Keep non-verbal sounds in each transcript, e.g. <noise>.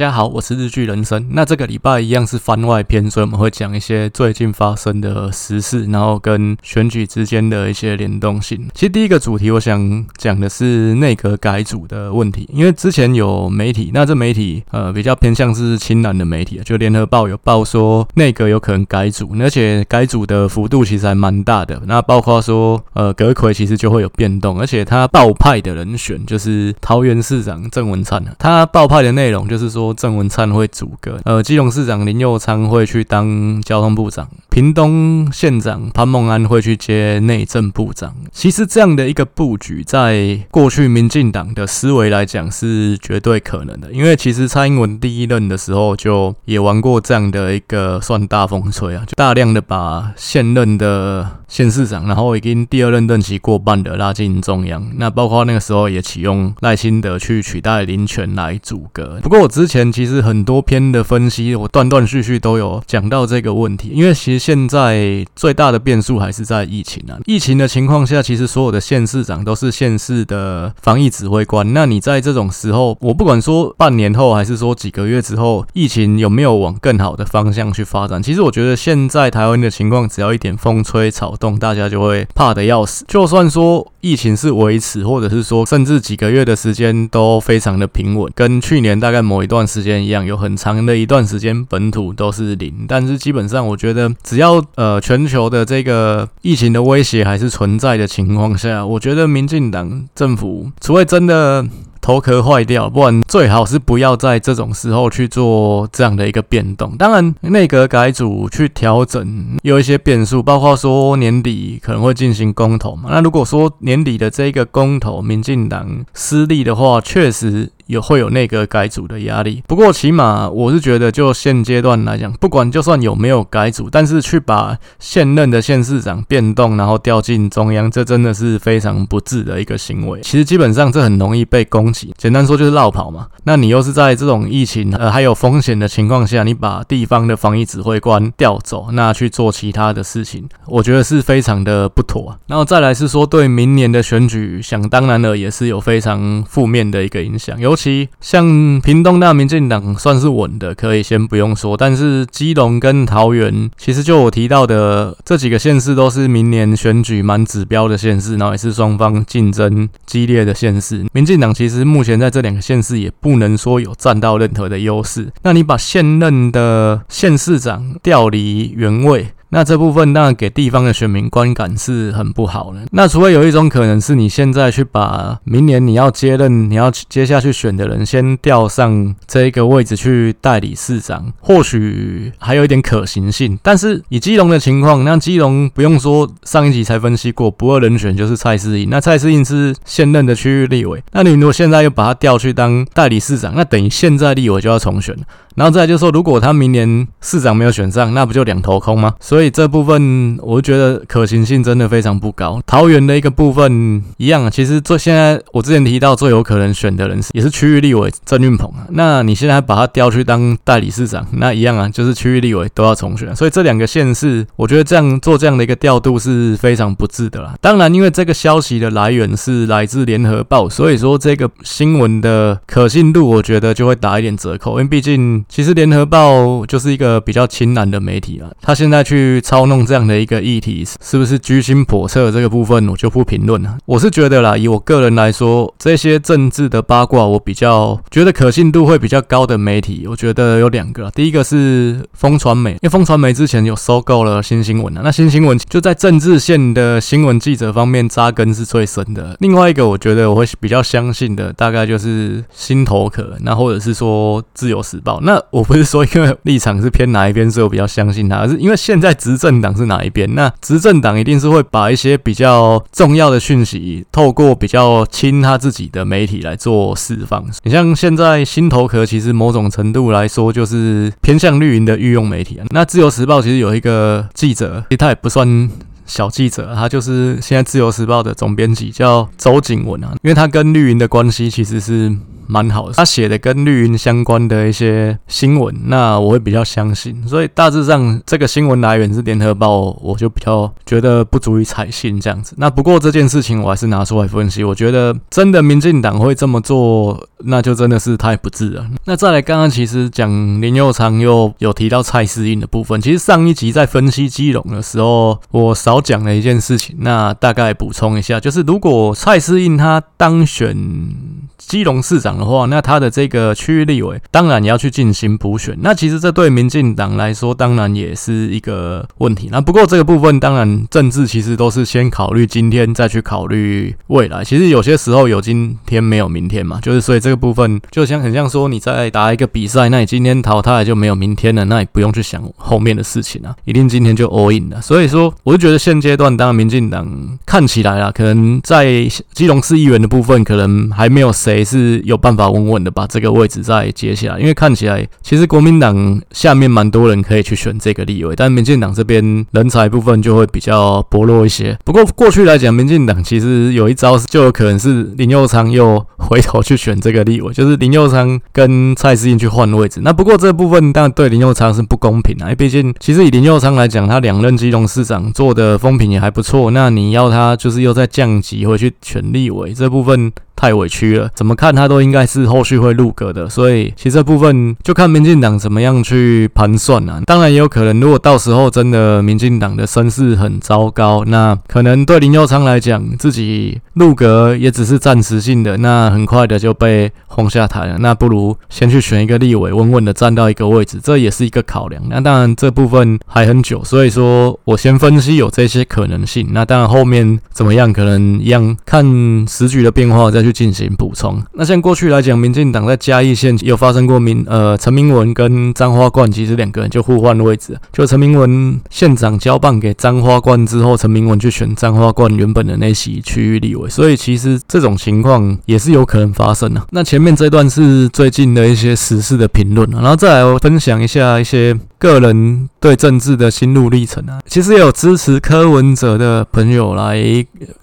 大家好，我是日剧人生。那这个礼拜一样是番外篇，所以我们会讲一些最近发生的时事，然后跟选举之间的一些联动性。其实第一个主题我想讲的是内阁改组的问题，因为之前有媒体，那这媒体呃比较偏向是亲蓝的媒体，就联合报有报说内阁有可能改组，而且改组的幅度其实还蛮大的。那包括说呃阁揆其实就会有变动，而且他报派的人选就是桃园市长郑文灿，他报派的内容就是说。郑文灿会组阁，呃，基隆市长林佑昌会去当交通部长，屏东县长潘孟安会去接内政部长。其实这样的一个布局，在过去民进党的思维来讲是绝对可能的，因为其实蔡英文第一任的时候就也玩过这样的一个算大风吹啊，就大量的把现任的县市长，然后已经第二任任期过半的拉进中央，那包括那个时候也启用赖清德去取代林权来组阁。不过我之前其实很多篇的分析，我断断续续都有讲到这个问题，因为其实现在最大的变数还是在疫情啊。疫情的情况下，其实所有的县市长都是县市的防疫指挥官。那你在这种时候，我不管说半年后还是说几个月之后，疫情有没有往更好的方向去发展？其实我觉得现在台湾的情况，只要一点风吹草动，大家就会怕得要死。就算说疫情是维持，或者是说甚至几个月的时间都非常的平稳，跟去年大概某一段。段时间一样，有很长的一段时间本土都是零，但是基本上我觉得，只要呃全球的这个疫情的威胁还是存在的情况下，我觉得民进党政府除非真的。头壳坏掉，不然最好是不要在这种时候去做这样的一个变动。当然，内阁改组去调整有一些变数，包括说年底可能会进行公投嘛。那如果说年底的这个公投民进党失利的话，确实也会有那个改组的压力。不过，起码我是觉得，就现阶段来讲，不管就算有没有改组，但是去把现任的县市长变动，然后调进中央，这真的是非常不智的一个行为。其实基本上这很容易被攻击。简单说就是绕跑嘛。那你又是在这种疫情呃还有风险的情况下，你把地方的防疫指挥官调走，那去做其他的事情，我觉得是非常的不妥。然后再来是说，对明年的选举，想当然了也是有非常负面的一个影响。尤其像屏东那民进党算是稳的，可以先不用说。但是基隆跟桃园，其实就我提到的这几个县市，都是明年选举蛮指标的县市，然后也是双方竞争激烈的县市。民进党其实。目前在这两个县市也不能说有占到任何的优势。那你把现任的县市长调离原位。那这部分当然给地方的选民观感是很不好的。那除非有一种可能是你现在去把明年你要接任、你要接下去选的人先调上这一个位置去代理市长，或许还有一点可行性。但是以基隆的情况，那基隆不用说，上一集才分析过，不二人选就是蔡适应。那蔡适应是现任的区域立委，那你如果现在又把他调去当代理市长，那等于现在立委就要重选。然后再就是说，如果他明年市长没有选上，那不就两头空吗？所以所以这部分我觉得可行性真的非常不高。桃园的一个部分一样，其实最现在我之前提到最有可能选的人是也是区域立委郑运鹏啊。那你现在把他调去当代理市长，那一样啊，就是区域立委都要重选。所以这两个县市，我觉得这样做这样的一个调度是非常不智的啦。当然，因为这个消息的来源是来自联合报，所以说这个新闻的可信度，我觉得就会打一点折扣，因为毕竟。其实联合报就是一个比较亲蓝的媒体啊，他现在去去操弄这样的一个议题，是不是居心叵测？这个部分我就不评论了。我是觉得啦，以我个人来说，这些政治的八卦，我比较觉得可信度会比较高的媒体，我觉得有两个。第一个是风传媒，因为风传媒之前有收购了新新闻啊，那新新闻就在政治线的新闻记者方面扎根是最深的。另外一个，我觉得我会比较相信的，大概就是新头壳，那或者是说自由时报。那我不是说因为立场是偏哪一边，所以我比较相信他，而是因为现在执政党是哪一边，那执政党一定是会把一些比较重要的讯息透过比较亲他自己的媒体来做释放。你像现在新头壳，其实某种程度来说就是偏向绿营的御用媒体啊。那自由时报其实有一个记者，其实他也不算小记者，他就是现在自由时报的总编辑，叫周景文啊。因为他跟绿营的关系其实是。蛮好的，他写的跟绿营相关的一些新闻，那我会比较相信。所以大致上这个新闻来源是联合报，我就比较觉得不足以采信这样子。那不过这件事情我还是拿出来分析，我觉得真的民进党会这么做，那就真的是太不智了。那再来，刚刚其实讲林佑昌又有提到蔡适应的部分，其实上一集在分析基隆的时候，我少讲了一件事情，那大概补充一下，就是如果蔡适应他当选。基隆市长的话，那他的这个区域立委当然也要去进行补选。那其实这对民进党来说，当然也是一个问题。那不过这个部分，当然政治其实都是先考虑今天，再去考虑未来。其实有些时候有今天没有明天嘛，就是所以这个部分就像很像说你在打一个比赛，那你今天淘汰就没有明天了，那你不用去想后面的事情啊，一定今天就 all in 了。所以说，我就觉得现阶段，当然民进党看起来啊，可能在基隆市议员的部分，可能还没有谁。也是有办法稳稳的把这个位置再接下来，因为看起来其实国民党下面蛮多人可以去选这个立委，但民进党这边人才部分就会比较薄弱一些。不过过去来讲，民进党其实有一招就有可能是林右昌又回头去选这个立委，就是林右昌跟蔡适应去换位置。那不过这部分当然对林右昌是不公平啊，因为毕竟其实以林右昌来讲，他两任基隆市长做的风评也还不错，那你要他就是又再降级回去选立委这部分。太委屈了，怎么看他都应该是后续会入阁的，所以其实这部分就看民进党怎么样去盘算啊。当然也有可能，如果到时候真的民进党的声势很糟糕，那可能对林佑昌来讲，自己入阁也只是暂时性的，那很快的就被轰下台了。那不如先去选一个立委，稳稳的站到一个位置，这也是一个考量。那当然这部分还很久，所以说我先分析有这些可能性。那当然后面怎么样，可能一样看时局的变化再去。进行补充。那像过去来讲，民进党在嘉义县有发生过民呃陈明文跟张花冠其实两个人就互换位置，就陈明文县长交棒给张花冠之后，陈明文去选张花冠原本的那席区域立委，所以其实这种情况也是有可能发生的。那前面这段是最近的一些时事的评论，然后再来分享一下一些。个人对政治的心路历程啊，其实也有支持柯文哲的朋友来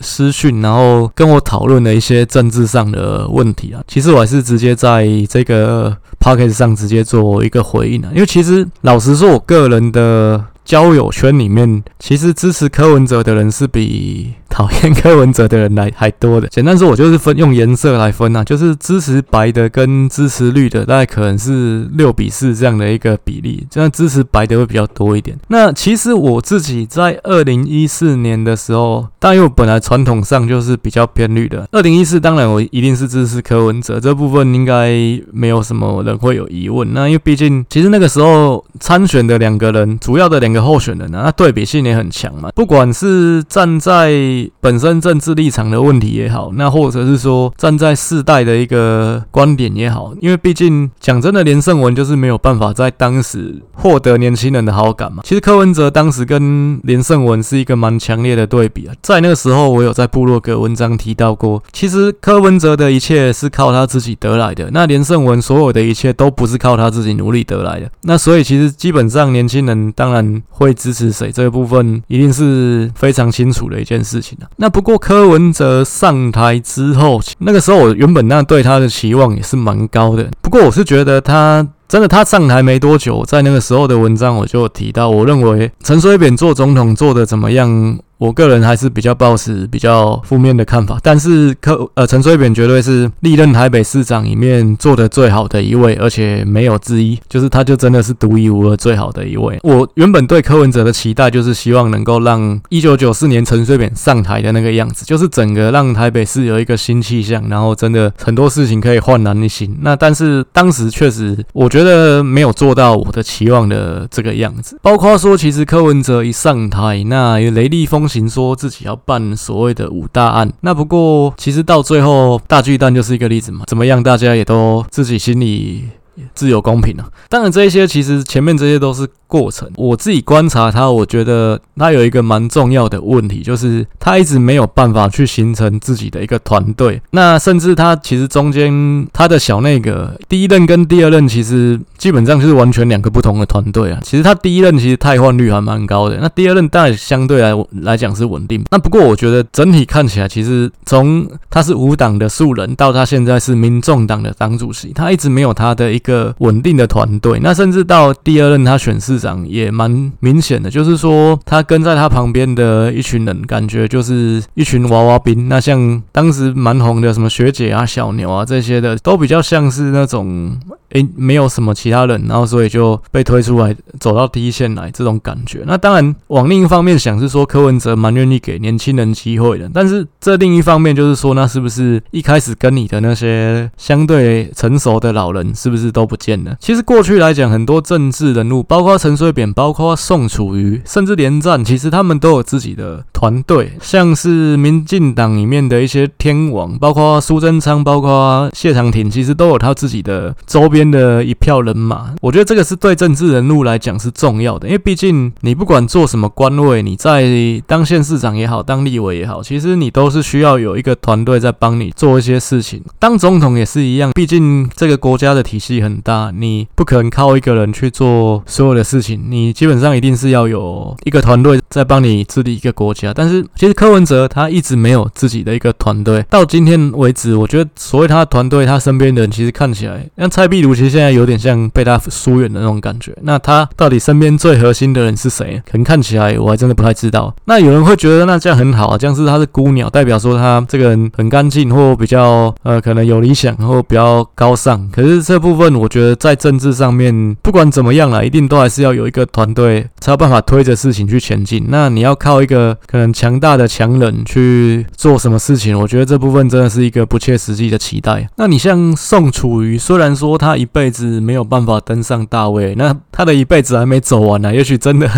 私讯，然后跟我讨论了一些政治上的问题啊。其实我还是直接在这个 podcast 上直接做一个回应啊，因为其实老实说，我个人的交友圈里面，其实支持柯文哲的人是比。讨厌柯文哲的人来还多的，简单说，我就是分用颜色来分啊，就是支持白的跟支持绿的，大概可能是六比四这样的一个比例，这样支持白的会比较多一点。那其实我自己在二零一四年的时候，但因为我本来传统上就是比较偏绿的，二零一四当然我一定是支持柯文哲，这部分应该没有什么人会有疑问。那因为毕竟其实那个时候参选的两个人，主要的两个候选人啊，那对比性也很强嘛，不管是站在本身政治立场的问题也好，那或者是说站在世代的一个观点也好，因为毕竟讲真的，连胜文就是没有办法在当时获得年轻人的好感嘛。其实柯文哲当时跟连胜文是一个蛮强烈的对比啊。在那个时候，我有在部落格文章提到过，其实柯文哲的一切是靠他自己得来的，那连胜文所有的一切都不是靠他自己努力得来的。那所以其实基本上年轻人当然会支持谁，这个部分一定是非常清楚的一件事情。那不过柯文哲上台之后，那个时候我原本那对他的期望也是蛮高的。不过我是觉得他真的他上台没多久，在那个时候的文章我就提到，我认为陈水扁做总统做得怎么样？我个人还是比较抱持比较负面的看法，但是柯呃陈水扁绝对是历任台北市长里面做的最好的一位，而且没有之一，就是他就真的是独一无二最好的一位。我原本对柯文哲的期待就是希望能够让一九九四年陈水扁上台的那个样子，就是整个让台北市有一个新气象，然后真的很多事情可以焕然一新。那但是当时确实我觉得没有做到我的期望的这个样子，包括说其实柯文哲一上台，那雷厉风。行说自己要办所谓的五大案，那不过其实到最后大巨蛋就是一个例子嘛，怎么样，大家也都自己心里自由公平啊。当然这一些其实前面这些都是。过程，我自己观察他，我觉得他有一个蛮重要的问题，就是他一直没有办法去形成自己的一个团队。那甚至他其实中间他的小内阁第一任跟第二任其实基本上就是完全两个不同的团队啊。其实他第一任其实汰换率还蛮高的，那第二任当然相对来来讲是稳定。那不过我觉得整体看起来，其实从他是无党的素人到他现在是民众党的党主席，他一直没有他的一个个稳定的团队。那甚至到第二任他选市长也蛮明显的，就是说他跟在他旁边的一群人，感觉就是一群娃娃兵。那像当时蛮红的什么学姐啊、小牛啊这些的，都比较像是那种。诶，没有什么其他人，然后所以就被推出来，走到第一线来这种感觉。那当然，往另一方面想是说，柯文哲蛮愿意给年轻人机会的。但是这另一方面就是说，那是不是一开始跟你的那些相对成熟的老人，是不是都不见了？其实过去来讲，很多政治人物，包括陈水扁，包括宋楚瑜，甚至连战，其实他们都有自己的团队，像是民进党里面的一些天王，包括苏贞昌，包括谢长廷，其实都有他自己的周边。边的一票人马，我觉得这个是对政治人物来讲是重要的，因为毕竟你不管做什么官位，你在当县市长也好，当立委也好，其实你都是需要有一个团队在帮你做一些事情。当总统也是一样，毕竟这个国家的体系很大，你不可能靠一个人去做所有的事情，你基本上一定是要有一个团队在帮你治理一个国家。但是其实柯文哲他一直没有自己的一个团队，到今天为止，我觉得所谓他的团队，他身边的人其实看起来像蔡壁如。其实现在有点像被他疏远的那种感觉。那他到底身边最核心的人是谁？可能看起来我还真的不太知道。那有人会觉得那这样很好啊，这样是他是孤鸟，代表说他这个人很干净，或比较呃可能有理想，或比较高尚。可是这部分我觉得在政治上面，不管怎么样啦，一定都还是要有一个团队才有办法推着事情去前进。那你要靠一个可能强大的强人去做什么事情，我觉得这部分真的是一个不切实际的期待。那你像宋楚瑜，虽然说他一辈子没有办法登上大位，那他的一辈子还没走完呢、也许真的，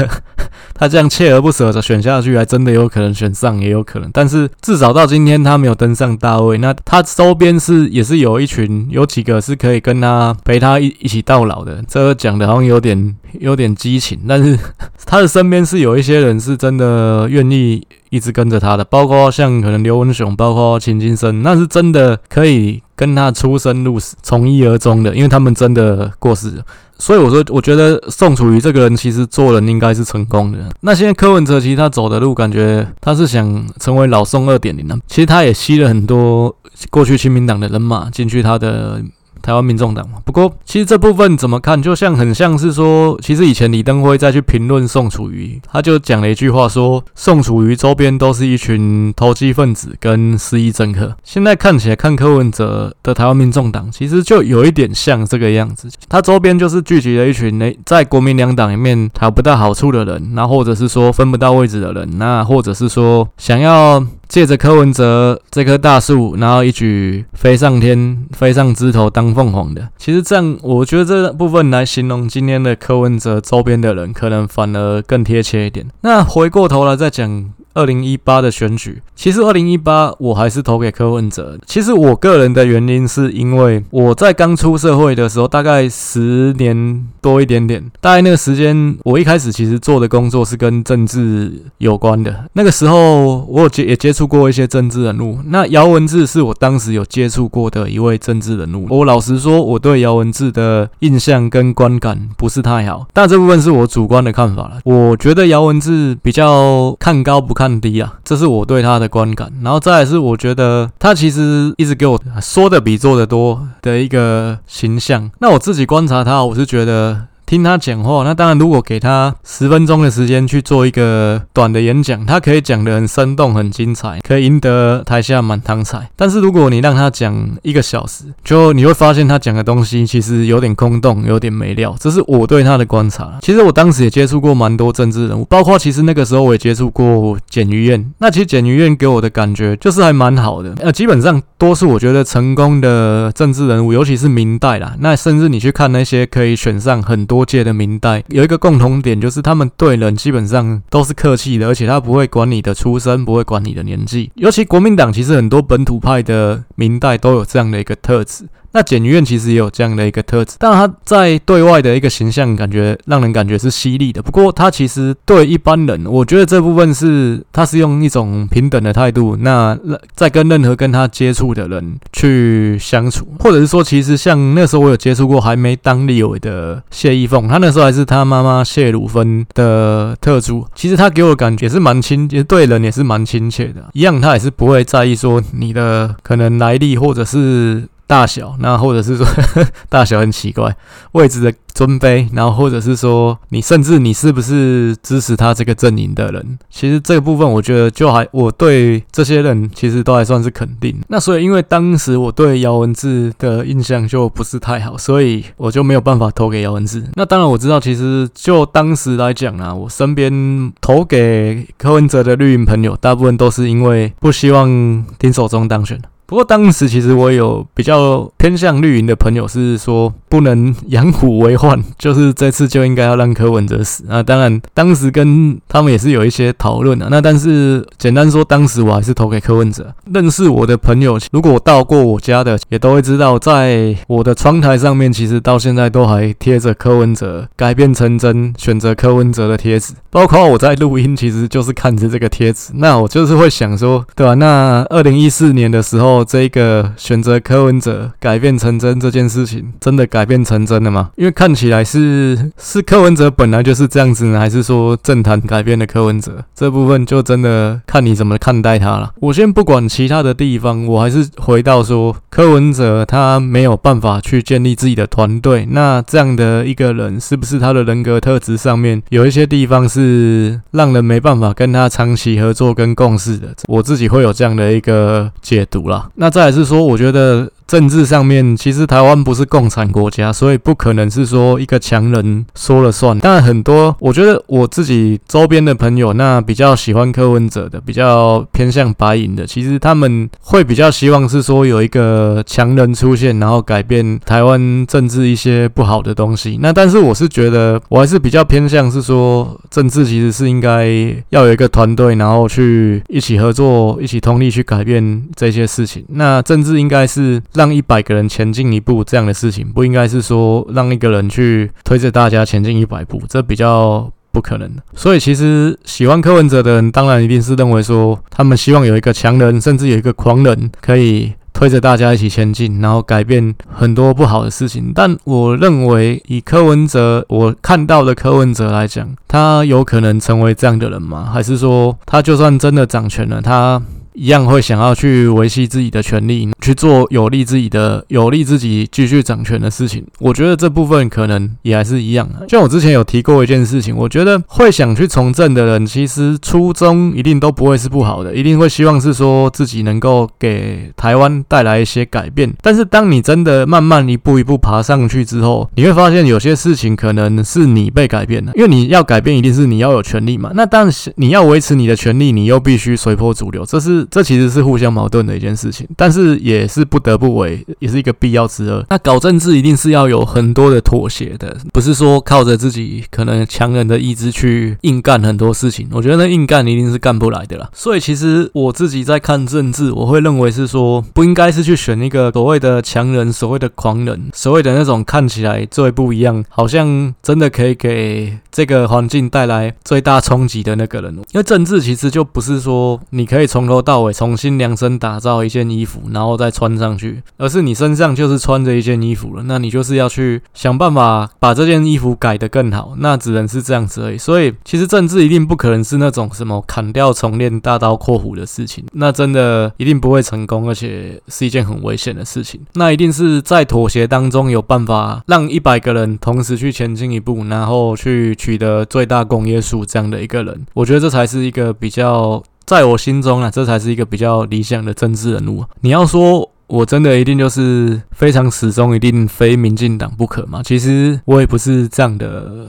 <laughs> 他这样锲而不舍的选下去，还真的有可能选上，也有可能。但是至少到今天他没有登上大位，那他周边是也是有一群，有几个是可以跟他陪他一一起到老的。这个讲的好像有点有点激情，但是他的身边是有一些人是真的愿意一直跟着他的，包括像可能刘文雄，包括秦金生，那是真的可以。跟他出生入死、从一而终的，因为他们真的过世了，所以我说，我觉得宋楚瑜这个人其实做人应该是成功的。那现在柯文哲其实他走的路，感觉他是想成为老宋二点零的，其实他也吸了很多过去亲民党的人马进去他的。台湾民众党嘛，不过其实这部分怎么看，就像很像是说，其实以前李登辉再去评论宋楚瑜，他就讲了一句话说，宋楚瑜周边都是一群投机分子跟失意政客。现在看起来，看柯文哲的台湾民众党，其实就有一点像这个样子，他周边就是聚集了一群诶，在国民两党里面讨不到好处的人，那或者是说分不到位置的人，那或者是说想要。借着柯文哲这棵大树，然后一举飞上天，飞上枝头当凤凰的。其实这样，我觉得这部分来形容今天的柯文哲周边的人，可能反而更贴切一点。那回过头来再讲。二零一八的选举，其实二零一八我还是投给柯文哲。其实我个人的原因是因为我在刚出社会的时候，大概十年多一点点，大概那个时间，我一开始其实做的工作是跟政治有关的。那个时候我有接也接触过一些政治人物，那姚文智是我当时有接触过的一位政治人物。我老实说，我对姚文智的印象跟观感不是太好，但这部分是我主观的看法了。我觉得姚文智比较看高不看低啊，这是我对他的观感。然后再来是，我觉得他其实一直给我说的比做的多的一个形象。那我自己观察他，我是觉得。听他讲话，那当然，如果给他十分钟的时间去做一个短的演讲，他可以讲得很生动、很精彩，可以赢得台下满堂彩。但是如果你让他讲一个小时，就你会发现他讲的东西其实有点空洞，有点没料。这是我对他的观察。其实我当时也接触过蛮多政治人物，包括其实那个时候我也接触过简于晏。那其实简于晏给我的感觉就是还蛮好的。呃，基本上多数我觉得成 <laughs> 功的政治人物，尤其是明代啦，那甚至你去看那些可以选上很多。多届的明代有一个共同点，就是他们对人基本上都是客气的，而且他不会管你的出身，不会管你的年纪。尤其国民党其实很多本土派的明代都有这样的一个特质。那简余晏其实也有这样的一个特质，但他在对外的一个形象感觉让人感觉是犀利的。不过他其实对一般人，我觉得这部分是他是用一种平等的态度，那在跟任何跟他接触的人去相处，或者是说，其实像那时候我有接触过还没当立委的谢依凤，他那时候还是他妈妈谢汝芬的特助，其实他给我的感觉也是蛮亲，也对人也是蛮亲切的，一样他也是不会在意说你的可能来历或者是。大小，那或者是说呵 <laughs> 呵大小很奇怪，位置的尊卑，然后或者是说你甚至你是不是支持他这个阵营的人，其实这个部分我觉得就还我对这些人其实都还算是肯定。那所以因为当时我对姚文智的印象就不是太好，所以我就没有办法投给姚文智。那当然我知道，其实就当时来讲啊，我身边投给柯文哲的绿营朋友，大部分都是因为不希望丁守中当选。不过当时其实我有比较偏向绿营的朋友是说不能养虎为患，<laughs> 就是这次就应该要让柯文哲死啊。当然当时跟他们也是有一些讨论的。那但是简单说，当时我还是投给柯文哲。认识我的朋友，如果到过我家的，也都会知道，在我的窗台上面，其实到现在都还贴着柯文哲改变成真，选择柯文哲的贴纸。包括我在录音，其实就是看着这个贴纸。那我就是会想说，对吧？那二零一四年的时候。这个选择柯文哲改变成真这件事情，真的改变成真了吗？因为看起来是是柯文哲本来就是这样子呢，还是说政坛改变了柯文哲？这部分就真的看你怎么看待他了。我先不管其他的地方，我还是回到说，柯文哲他没有办法去建立自己的团队，那这样的一个人，是不是他的人格特质上面有一些地方是让人没办法跟他长期合作跟共事的？我自己会有这样的一个解读啦。那再来是说，我觉得。政治上面，其实台湾不是共产国家，所以不可能是说一个强人说了算。但很多，我觉得我自己周边的朋友，那比较喜欢柯文哲的，比较偏向白银的，其实他们会比较希望是说有一个强人出现，然后改变台湾政治一些不好的东西。那但是我是觉得，我还是比较偏向是说，政治其实是应该要有一个团队，然后去一起合作，一起通力去改变这些事情。那政治应该是。让一百个人前进一步这样的事情，不应该是说让一个人去推着大家前进一百步，这比较不可能。所以，其实喜欢柯文哲的人，当然一定是认为说，他们希望有一个强人，甚至有一个狂人，可以推着大家一起前进，然后改变很多不好的事情。但我认为，以柯文哲我看到的柯文哲来讲，他有可能成为这样的人吗？还是说，他就算真的掌权了，他一样会想要去维系自己的权利？去做有利自己的、有利自己继续掌权的事情，我觉得这部分可能也还是一样。像我之前有提过一件事情，我觉得会想去从政的人，其实初衷一定都不会是不好的，一定会希望是说自己能够给台湾带来一些改变。但是当你真的慢慢一步一步爬上去之后，你会发现有些事情可能是你被改变了，因为你要改变，一定是你要有权利嘛。那但是你要维持你的权利，你又必须随波逐流，这是这其实是互相矛盾的一件事情。但是也是不得不为，也是一个必要之恶。那搞政治一定是要有很多的妥协的，不是说靠着自己可能强人的意志去硬干很多事情。我觉得那硬干一定是干不来的啦。所以其实我自己在看政治，我会认为是说，不应该是去选一个所谓的强人、所谓的狂人、所谓的那种看起来最不一样，好像真的可以给这个环境带来最大冲击的那个人。因为政治其实就不是说你可以从头到尾重新量身打造一件衣服，然后再。穿上去，而是你身上就是穿着一件衣服了，那你就是要去想办法把这件衣服改得更好，那只能是这样子而已。所以，其实政治一定不可能是那种什么砍掉重练、大刀阔斧的事情，那真的一定不会成功，而且是一件很危险的事情。那一定是在妥协当中有办法让一百个人同时去前进一步，然后去取得最大公约数这样的一个人，我觉得这才是一个比较。在我心中啊，这才是一个比较理想的政治人物。你要说我真的一定就是非常始终，一定非民进党不可吗？其实我也不是这样的。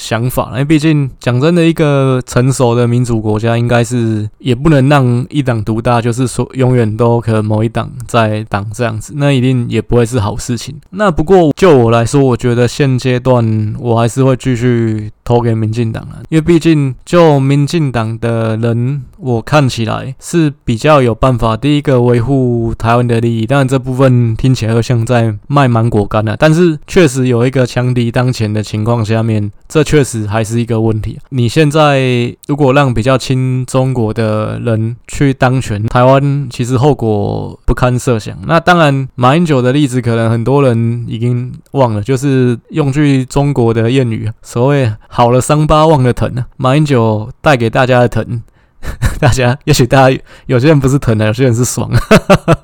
想法，因为毕竟讲真的，一个成熟的民主国家，应该是也不能让一党独大，就是说永远都可能某一党在党这样子，那一定也不会是好事情。那不过就我来说，我觉得现阶段我还是会继续投给民进党了，因为毕竟就民进党的人，我看起来是比较有办法。第一个维护台湾的利益，当然这部分听起来又像在卖芒果干了，但是确实有一个强敌当前的情况下面，这确实还是一个问题。你现在如果让比较亲中国的人去当权，台湾其实后果不堪设想。那当然，马英九的例子可能很多人已经忘了，就是用句中国的谚语，所谓“好了伤疤忘了疼”啊，马英九带给大家的疼。<laughs> 大家，也许大家有些人不是疼的，有些人是爽。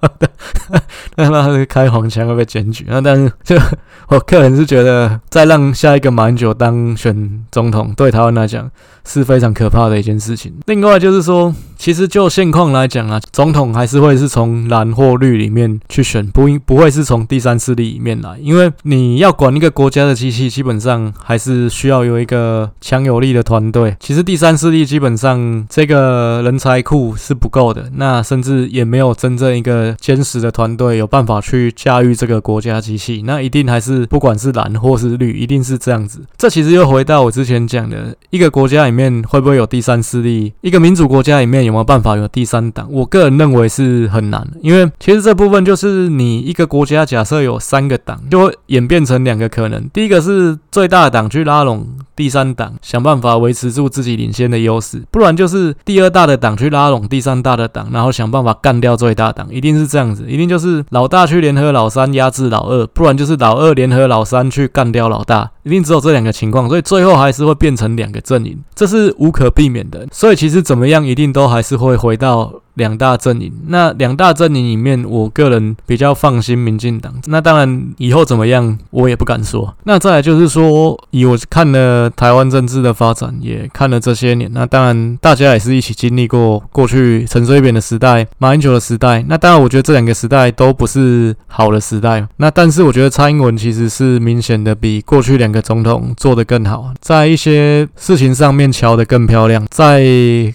<laughs> 那他是开黄腔会被检举。那但是，就我个人是觉得，再让下一个马英九当选总统，对台湾来讲是非常可怕的一件事情。另外就是说，其实就现况来讲啊，总统还是会是从蓝或绿里面去选，不应不会是从第三势力里面来，因为你要管一个国家的机器，基本上还是需要有一个强有力的团队。其实第三势力基本上这个人才库是不够的，那甚至也没有真正一个坚实的团队有办法去驾驭这个国家机器，那一定还是不管是蓝或是绿，一定是这样子。这其实又回到我之前讲的，一个国家里面会不会有第三势力？一个民主国家里面有没有办法有第三党？我个人认为是很难，因为其实这部分就是你一个国家假设有三个党，就会演变成两个可能。第一个是最大的党去拉拢第三党，想办法维持住自己领先的优势；不然就是第二大的党去拉拢第三大的党，然后想办法干掉最大党，一定是这样子，一定就是老大去联合老三压制老二，不然就是老二联合老三去干掉老大，一定只有这两个情况，所以最后还是会变成两个阵营，这是无可避免的。所以其实怎么样，一定都还是会回到。两大阵营，那两大阵营里面，我个人比较放心民进党。那当然，以后怎么样，我也不敢说。那再来就是说，以我看了台湾政治的发展，也看了这些年。那当然，大家也是一起经历过过去陈水扁的时代、马英九的时代。那当然，我觉得这两个时代都不是好的时代。那但是，我觉得蔡英文其实是明显的比过去两个总统做得更好，在一些事情上面瞧得更漂亮，在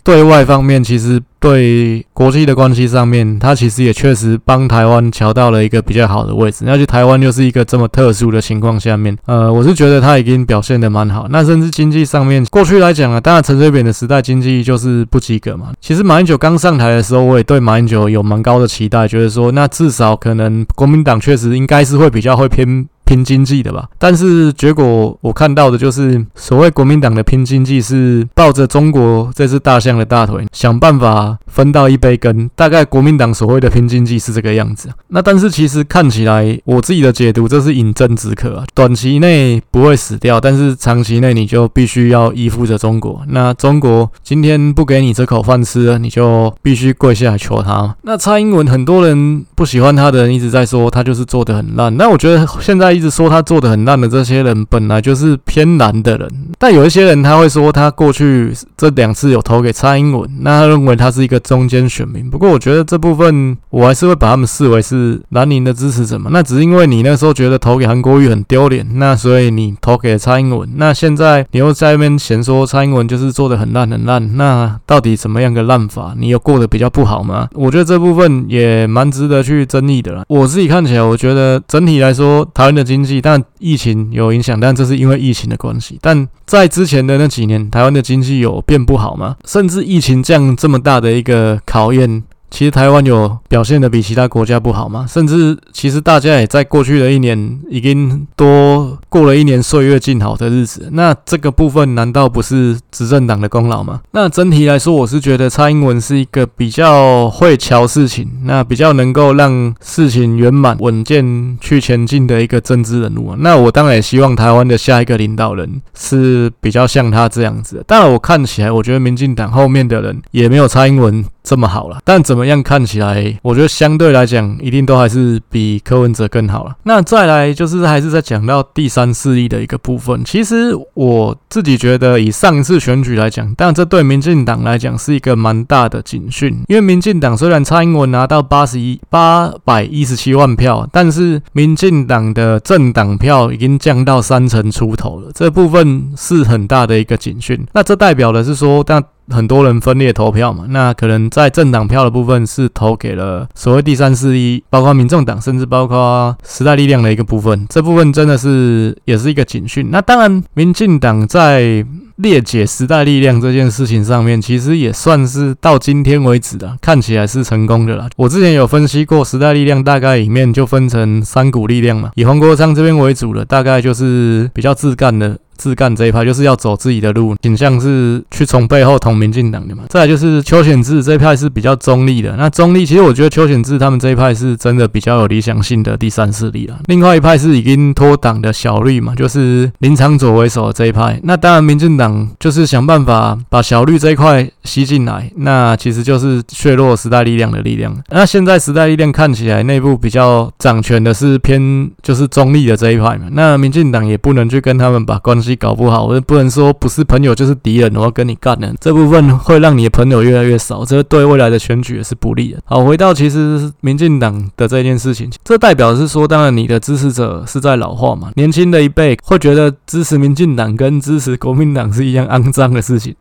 对外方面其实。对国际的关系上面，他其实也确实帮台湾乔到了一个比较好的位置。那就台湾又是一个这么特殊的情况下面，呃，我是觉得他已经表现得蛮好。那甚至经济上面，过去来讲啊，当然陈水扁的时代经济就是不及格嘛。其实马英九刚上台的时候，我也对马英九有蛮高的期待，觉得说那至少可能国民党确实应该是会比较会偏。拼经济的吧，但是结果我看到的就是，所谓国民党的拼经济是抱着中国这只大象的大腿，想办法分到一杯羹。大概国民党所谓的拼经济是这个样子。那但是其实看起来，我自己的解读，这是饮鸩止渴啊。短期内不会死掉，但是长期内你就必须要依附着中国。那中国今天不给你这口饭吃，你就必须跪下来求他。那蔡英文很多人不喜欢他的人一直在说他就是做的很烂。那我觉得现在。一直说他做的很烂的这些人，本来就是偏蓝的人。但有一些人他会说，他过去这两次有投给蔡英文，那他认为他是一个中间选民。不过我觉得这部分我还是会把他们视为是蓝营的支持者嘛。那只是因为你那时候觉得投给韩国瑜很丢脸，那所以你投给蔡英文。那现在你又在那边嫌说蔡英文就是做的很烂很烂，那到底怎么样个烂法？你有过得比较不好吗？我觉得这部分也蛮值得去争议的啦。我自己看起来，我觉得整体来说，台湾的。经济，但疫情有影响，但这是因为疫情的关系。但在之前的那几年，台湾的经济有变不好吗？甚至疫情这样这么大的一个考验。其实台湾有表现的比其他国家不好吗？甚至其实大家也在过去的一年已经多过了一年岁月静好的日子。那这个部分难道不是执政党的功劳吗？那整体来说，我是觉得蔡英文是一个比较会瞧事情，那比较能够让事情圆满稳健去前进的一个政治人物。那我当然也希望台湾的下一个领导人是比较像他这样子。当然，我看起来，我觉得民进党后面的人也没有蔡英文这么好了，但怎么样看起来，我觉得相对来讲，一定都还是比柯文哲更好了。那再来就是还是在讲到第三势力的一个部分。其实我自己觉得，以上一次选举来讲，但这对民进党来讲是一个蛮大的警讯，因为民进党虽然蔡英文拿到八十一八百一十七万票，但是民进党的政党票已经降到三成出头了，这部分是很大的一个警讯。那这代表的是说，但很多人分裂投票嘛，那可能在政党票的部分是投给了所谓第三势力，包括民众党，甚至包括时代力量的一个部分。这部分真的是也是一个警讯。那当然，民进党在裂解时代力量这件事情上面，其实也算是到今天为止的，看起来是成功的啦。我之前有分析过，时代力量大概里面就分成三股力量嘛，以黄国昌这边为主的，大概就是比较自干的。自干这一派就是要走自己的路，倾向是去从背后捅民进党的嘛。再来就是邱显智这一派是比较中立的。那中立其实我觉得邱显智他们这一派是真的比较有理想性的第三势力了。另外一派是已经脱党的小绿嘛，就是林长佐为首的这一派。那当然民进党就是想办法把小绿这一块吸进来，那其实就是削弱时代力量的力量。那现在时代力量看起来内部比较掌权的是偏就是中立的这一派嘛。那民进党也不能去跟他们把关系。搞不好，我不能说不是朋友就是敌人，我要跟你干的。这部分会让你的朋友越来越少，这对未来的选举也是不利的。好，回到其实民进党的这件事情，这代表是说，当然你的支持者是在老化嘛，年轻的一辈会觉得支持民进党跟支持国民党是一样肮脏的事情，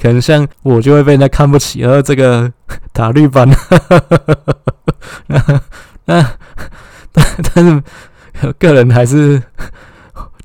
可能像我就会被人家看不起，而这个塔绿班，那但但是个人还是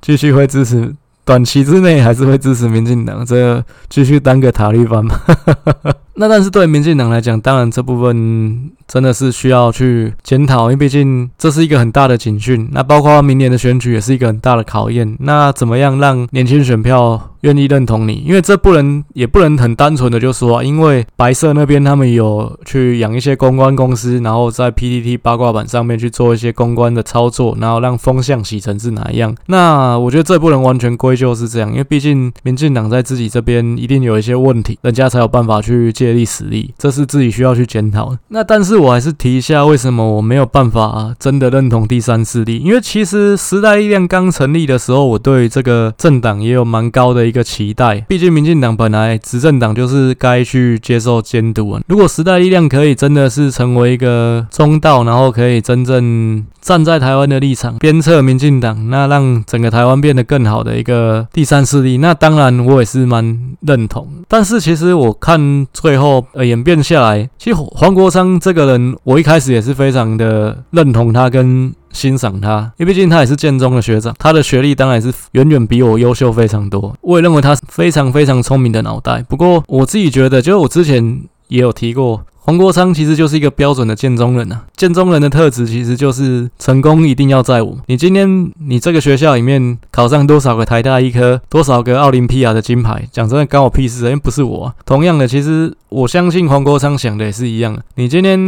继续会支持。短期之内还是会支持民进党，这继续当个塔利班嘛。<laughs> 那但是对民进党来讲，当然这部分真的是需要去检讨，因为毕竟这是一个很大的警讯。那包括明年的选举也是一个很大的考验。那怎么样让年轻选票愿意认同你？因为这不能也不能很单纯的就说，因为白色那边他们有去养一些公关公司，然后在 PTT 八卦版上面去做一些公关的操作，然后让风向洗成是哪一样。那我觉得这不能完全归咎是这样，因为毕竟民进党在自己这边一定有一些问题，人家才有办法去。借力使力，这是自己需要去检讨。那但是我还是提一下，为什么我没有办法真的认同第三势力？因为其实时代力量刚成立的时候，我对这个政党也有蛮高的一个期待。毕竟民进党本来执政党就是该去接受监督啊。如果时代力量可以真的是成为一个中道，然后可以真正站在台湾的立场，鞭策民进党，那让整个台湾变得更好的一个第三势力，那当然我也是蛮认同。但是其实我看最后呃演变下来，其实黄国昌这个人，我一开始也是非常的认同他跟欣赏他，因为毕竟他也是建中的学长，他的学历当然是远远比我优秀非常多。我也认为他非常非常聪明的脑袋。不过我自己觉得，就是我之前也有提过。黄国昌其实就是一个标准的建中人啊，建中人的特质其实就是成功一定要在我。你今天你这个学校里面考上多少个台大医科，多少个奥林匹亚的金牌，讲真的关我屁事，因为不是我啊。同样的，其实我相信黄国昌想的也是一样的。你今天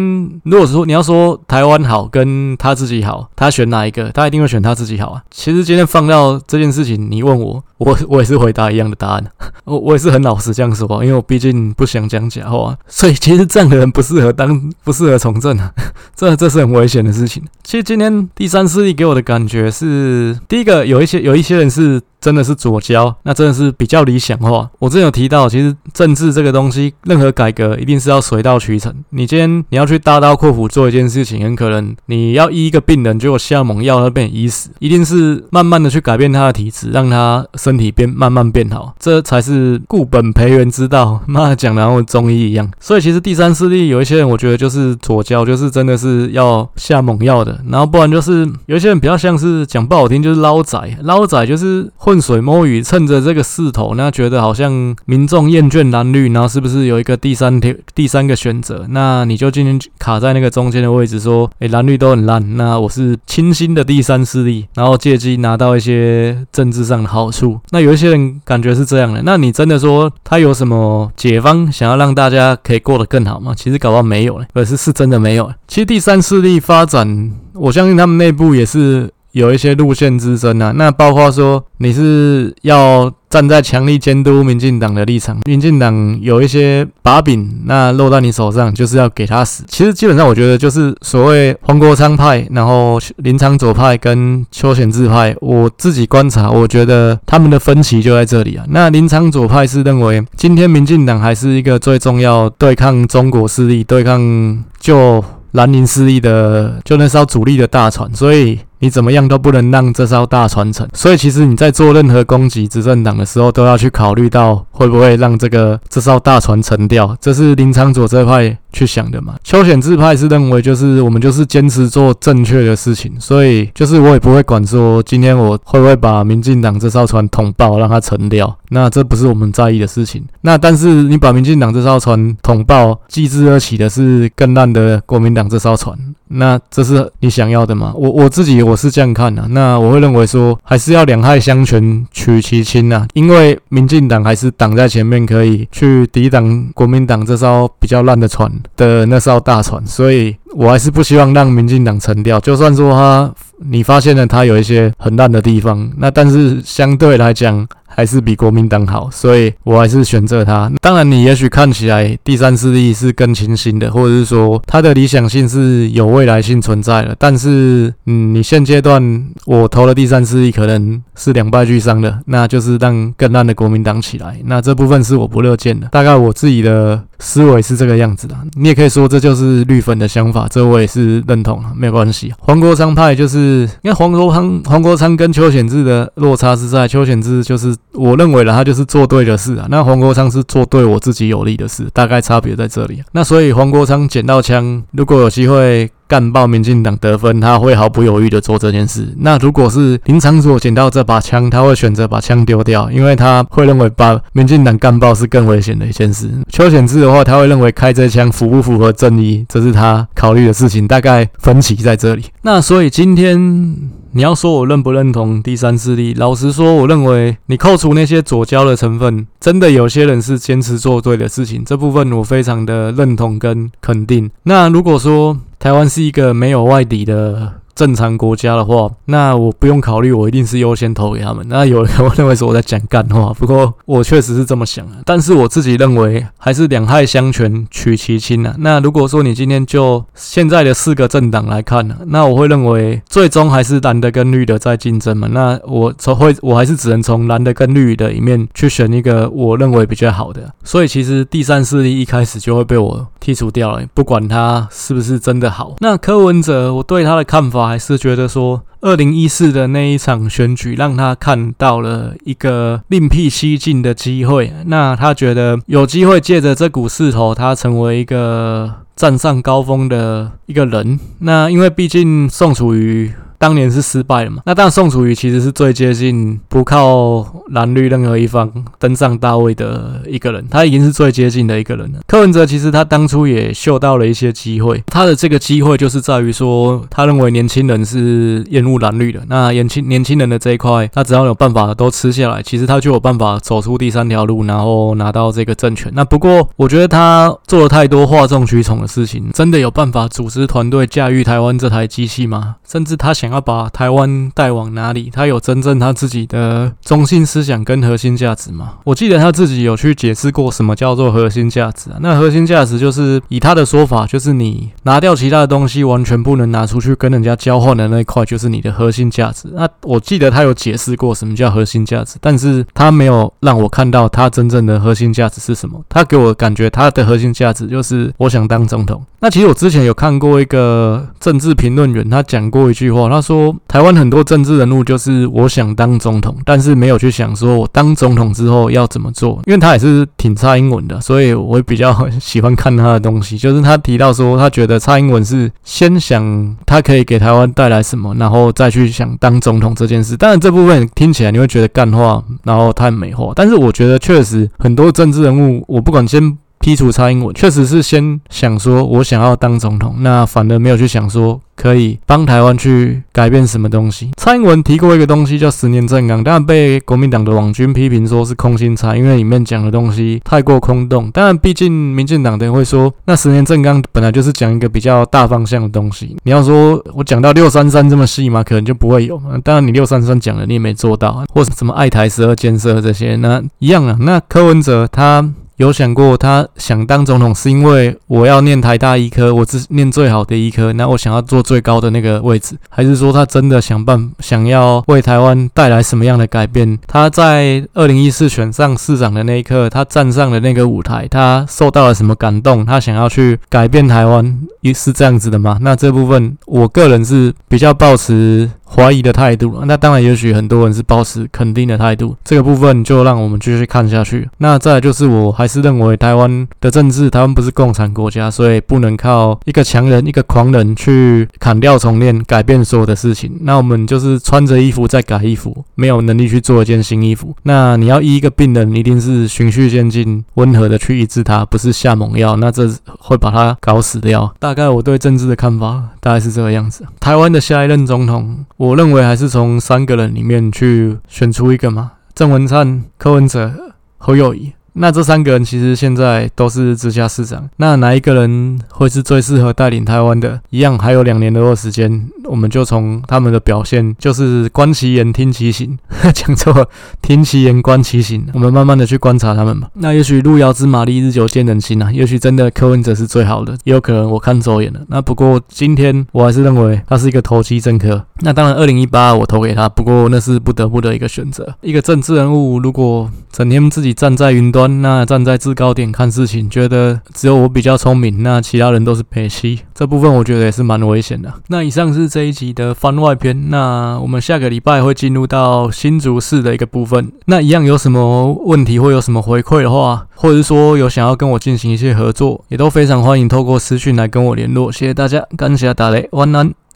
如果说你要说台湾好跟他自己好，他选哪一个？他一定会选他自己好啊。其实今天放到这件事情，你问我，我我也是回答一样的答案。<laughs> 我我也是很老实这样说，因为我毕竟不想讲假话，所以其实这样的人。不适合当，不适合从政啊，<laughs> 这这是很危险的事情。其实今天第三势力给我的感觉是，第一个有一些有一些人是。真的是左胶，那真的是比较理想化。我之前有提到，其实政治这个东西，任何改革一定是要水到渠成。你今天你要去大刀阔斧做一件事情，很可能你要医一个病人，结果下猛药，他被你医死。一定是慢慢的去改变他的体质，让他身体变慢慢变好，这才是固本培元之道。<laughs> 妈讲的，然后中医一样。所以其实第三势力有一些人，我觉得就是左胶，就是真的是要下猛药的。然后不然就是有一些人比较像是讲不好听，就是捞仔，捞仔就是。混水摸鱼，趁着这个势头，那觉得好像民众厌倦蓝绿，然后是不是有一个第三条、第三个选择？那你就今天卡在那个中间的位置，说，诶，蓝绿都很烂，那我是清新的第三势力，然后借机拿到一些政治上的好处。那有一些人感觉是这样的，那你真的说他有什么解方，想要让大家可以过得更好吗？其实搞不好没有嘞，可是是真的没有。其实第三势力发展，我相信他们内部也是。有一些路线之争啊，那包括说你是要站在强力监督民进党的立场，民进党有一些把柄，那落到你手上就是要给他死。其实基本上我觉得就是所谓黄国昌派，然后林昌佐派跟邱显智派，我自己观察，我觉得他们的分歧就在这里啊。那林昌佐派是认为今天民进党还是一个最重要对抗中国势力、对抗就兰陵势力的就那艘主力的大船，所以。你怎么样都不能让这艘大船沉。所以其实你在做任何攻击执政党的时候，都要去考虑到会不会让这个这艘大船沉掉。这是林昶佐这派去想的嘛？邱显智派是认为就是我们就是坚持做正确的事情，所以就是我也不会管说今天我会不会把民进党这艘船捅爆，让它沉掉。那这不是我们在意的事情。那但是你把民进党这艘船捅爆，继之而起的是更烂的国民党这艘船。那这是你想要的吗？我我自己我是这样看的。那我会认为说，还是要两害相权取其轻啊。因为民进党还是挡在前面，可以去抵挡国民党这艘比较烂的船的那艘大船，所以我还是不希望让民进党沉掉。就算说他你发现了他有一些很烂的地方，那但是相对来讲。还是比国民党好，所以我还是选择他。当然，你也许看起来第三势力是更清新的，或者是说他的理想性是有未来性存在的。但是，嗯，你现阶段我投了第三势力，可能是两败俱伤的，那就是让更烂的国民党起来。那这部分是我不乐见的。大概我自己的思维是这个样子的。你也可以说这就是绿粉的想法，这我也是认同啊，没有关系。黄国昌派就是，因为黄国昌黄国昌跟邱显志的落差是在邱显志就是。我认为了，他就是做对的事啊。那黄国昌是做对我自己有利的事，大概差别在这里。那所以黄国昌捡到枪，如果有机会。干爆民进党得分，他会毫不犹豫的做这件事。那如果是林昶佐捡到这把枪，他会选择把枪丢掉，因为他会认为把民进党干爆是更危险的一件事。邱显智的话，他会认为开这枪符不符合正义，这是他考虑的事情。大概分歧在这里。那所以今天你要说我认不认同第三势力，老实说，我认为你扣除那些左交的成分，真的有些人是坚持做对的事情，这部分我非常的认同跟肯定。那如果说，台湾是一个没有外敌的正常国家的话，那我不用考虑，我一定是优先投给他们。那有人 <laughs> 会认为说我在讲干话，不过我确实是这么想的。但是我自己认为还是两害相权取其轻啊。那如果说你今天就现在的四个政党来看呢，那我会认为最终还是蓝的跟绿的在竞争嘛。那我从会我还是只能从蓝的跟绿的里面去选一个我认为比较好的。所以其实第三势力一开始就会被我剔除掉了，不管他是不是真的好。那柯文哲，我对他的看法。还是觉得说，二零一四的那一场选举让他看到了一个另辟蹊径的机会。那他觉得有机会借着这股势头，他成为一个站上高峰的一个人。那因为毕竟宋楚瑜。当年是失败了嘛？那但，宋楚瑜其实是最接近不靠蓝绿任何一方登上大位的一个人，他已经是最接近的一个人了。柯文哲其实他当初也嗅到了一些机会，他的这个机会就是在于说，他认为年轻人是厌恶蓝绿的。那年轻年轻人的这一块，他只要有办法都吃下来，其实他就有办法走出第三条路，然后拿到这个政权。那不过，我觉得他做了太多哗众取宠的事情，真的有办法组织团队驾驭台湾这台机器吗？甚至他想。想要把台湾带往哪里？他有真正他自己的中心思想跟核心价值吗？我记得他自己有去解释过什么叫做核心价值啊。那核心价值就是以他的说法，就是你拿掉其他的东西，完全不能拿出去跟人家交换的那一块，就是你的核心价值。那我记得他有解释过什么叫核心价值，但是他没有让我看到他真正的核心价值是什么。他给我感觉，他的核心价值就是我想当总统。那其实我之前有看过一个政治评论员，他讲过一句话，他他说台湾很多政治人物就是我想当总统，但是没有去想说我当总统之后要怎么做。因为他也是挺蔡英文的，所以我比较喜欢看他的东西。就是他提到说，他觉得蔡英文是先想他可以给台湾带来什么，然后再去想当总统这件事。当然这部分听起来你会觉得干话，然后太美化，但是我觉得确实很多政治人物，我不管先。剔除蔡英文，确实是先想说，我想要当总统，那反而没有去想说可以帮台湾去改变什么东西。蔡英文提过一个东西叫十年政纲，当然被国民党的网军批评说是空心菜，因为里面讲的东西太过空洞。当然，毕竟民进党的人会说，那十年政纲本来就是讲一个比较大方向的东西。你要说我讲到六三三这么细嘛，可能就不会有。当然，你六三三讲了，你也没做到，或者什么爱台十二建设这些，那一样啊。那柯文哲他。有想过他想当总统是因为我要念台大医科，我只念最好的医科，那我想要坐最高的那个位置，还是说他真的想办想要为台湾带来什么样的改变？他在二零一四选上市长的那一刻，他站上了那个舞台，他受到了什么感动？他想要去改变台湾，是这样子的吗？那这部分我个人是比较抱持怀疑的态度。那当然，也许很多人是抱持肯定的态度。这个部分就让我们继续看下去。那再就是，我还是认为台湾的政治，台湾不是共产国家，所以不能靠一个强人、一个狂人去砍掉重练，改变所有的事情。那我们就是穿着衣服再改衣服，没有能力去做一件新衣服。那你要医一个病人，一定是循序渐进、温和的去医治他，不是下猛药。那这会把他搞死掉。大概我对政治的看法大概是这个样子。台湾的下一任总统，我认为还是从三个人里面去选出一个嘛，郑文灿、柯文哲、侯友谊。那这三个人其实现在都是直辖市长，那哪一个人会是最适合带领台湾的？一样还有两年多的时间，我们就从他们的表现，就是观其言听其行，<laughs> 讲错了，听其言观其行，我们慢慢的去观察他们吧。那也许路遥知马力，日久见人心啊，也许真的柯文哲是最好的，也有可能我看走眼了。那不过今天我还是认为他是一个投机政客。那当然，二零一八我投给他，不过那是不得不的一个选择。一个政治人物如果整天自己站在云端。那站在制高点看事情，觉得只有我比较聪明，那其他人都是北七，这部分我觉得也是蛮危险的。那以上是这一集的番外篇，那我们下个礼拜会进入到新竹市的一个部分。那一样有什么问题或有什么回馈的话，或者说有想要跟我进行一些合作，也都非常欢迎透过私讯来跟我联络。谢谢大家，感谢大家，晚安。